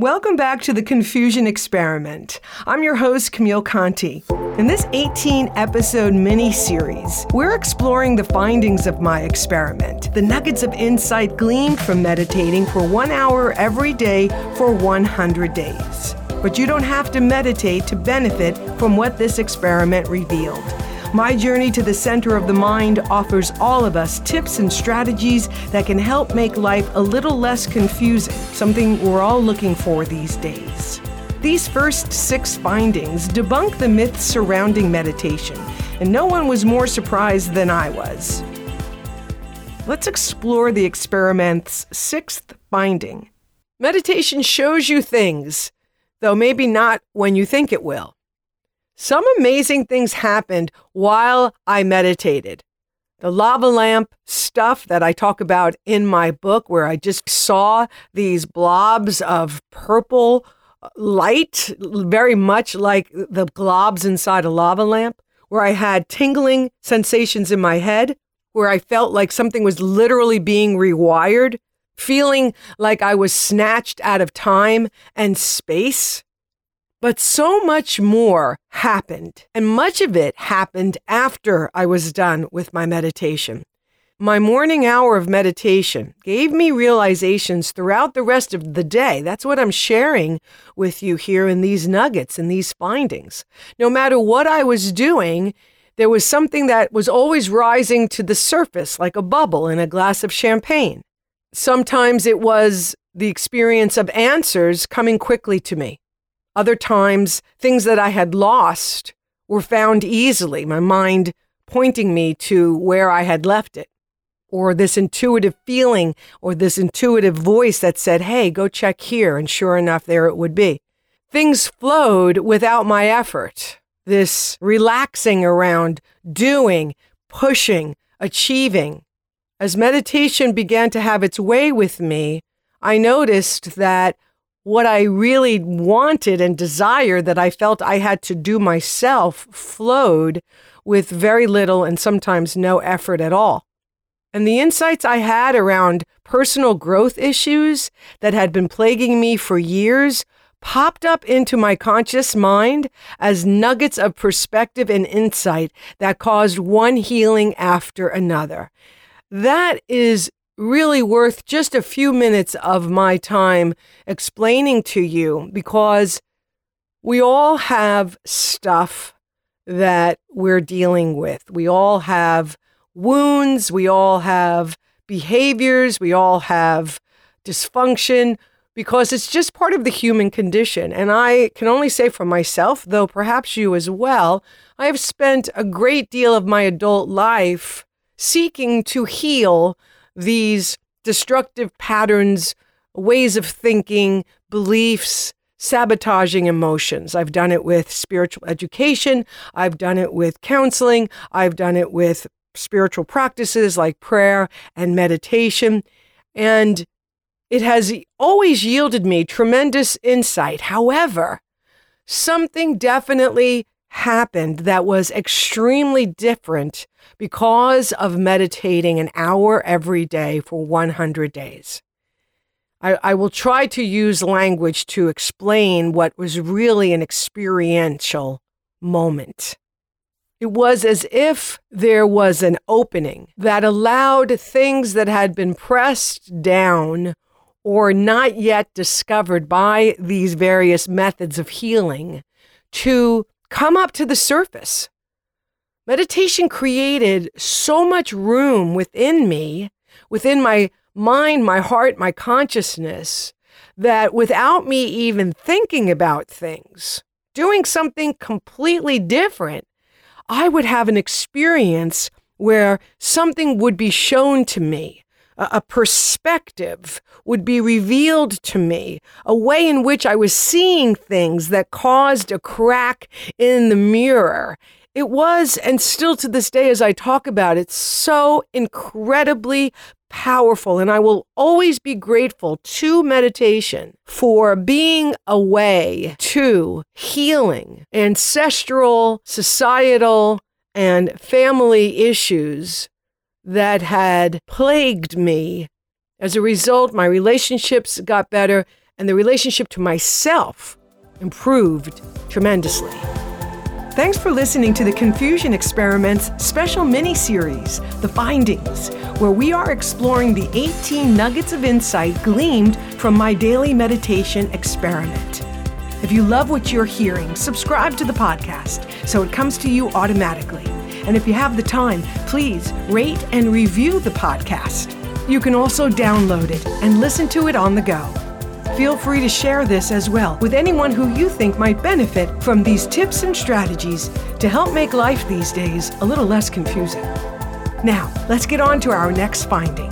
Welcome back to the Confusion Experiment. I'm your host, Camille Conti. In this 18 episode mini series, we're exploring the findings of my experiment, the nuggets of insight gleaned from meditating for one hour every day for 100 days. But you don't have to meditate to benefit from what this experiment revealed. My journey to the center of the mind offers all of us tips and strategies that can help make life a little less confusing, something we're all looking for these days. These first six findings debunk the myths surrounding meditation, and no one was more surprised than I was. Let's explore the experiment's sixth finding. Meditation shows you things, though maybe not when you think it will. Some amazing things happened while I meditated. The lava lamp stuff that I talk about in my book, where I just saw these blobs of purple uh, light, very much like the globs inside a lava lamp, where I had tingling sensations in my head, where I felt like something was literally being rewired, feeling like I was snatched out of time and space. But so much more happened, and much of it happened after I was done with my meditation. My morning hour of meditation gave me realizations throughout the rest of the day. That's what I'm sharing with you here in these nuggets and these findings. No matter what I was doing, there was something that was always rising to the surface like a bubble in a glass of champagne. Sometimes it was the experience of answers coming quickly to me. Other times, things that I had lost were found easily, my mind pointing me to where I had left it. Or this intuitive feeling, or this intuitive voice that said, Hey, go check here. And sure enough, there it would be. Things flowed without my effort. This relaxing around doing, pushing, achieving. As meditation began to have its way with me, I noticed that what I really wanted and desired that I felt I had to do myself flowed with very little and sometimes no effort at all. And the insights I had around personal growth issues that had been plaguing me for years popped up into my conscious mind as nuggets of perspective and insight that caused one healing after another. That is really worth just a few minutes of my time explaining to you because we all have stuff that we're dealing with. We all have wounds, we all have behaviors, we all have dysfunction because it's just part of the human condition. And I can only say for myself, though perhaps you as well, I have spent a great deal of my adult life seeking to heal these destructive patterns, ways of thinking, beliefs, sabotaging emotions. I've done it with spiritual education, I've done it with counseling, I've done it with spiritual practices like prayer and meditation. And it has always yielded me tremendous insight. However, something definitely happened that was extremely different because of meditating an hour every day for 100 days. I, I, will try to use language to explain what was really an experiential moment. It was as if there was an opening that allowed things that had been pressed down or not yet discovered by these various methods of healing to come up to the surface. Meditation created so much room within me, within my mind, my heart, my consciousness, that without me even thinking about things, doing something completely different, I would have an experience where something would be shown to me a perspective would be revealed to me, a way in which I was seeing things that caused a crack in the mirror. It was, and still to this day, as I talk about it, so incredibly powerful. And I will always be grateful to meditation for being a way to healing ancestral, societal, and family issues that had plagued me. As a result, my relationships got better and the relationship to myself improved tremendously. Thanks for listening to the Confusion Experiments special mini series, The Findings, where we are exploring the 18 nuggets of insight gleaned from my daily meditation experiment. If you love what you're hearing, subscribe to the podcast so it comes to you automatically. And if you have the time, please rate and review the podcast. You can also download it and listen to it on the go. Feel free to share this as well with anyone who you think might benefit from these tips and strategies to help make life these days a little less confusing. Now, let's get on to our next finding.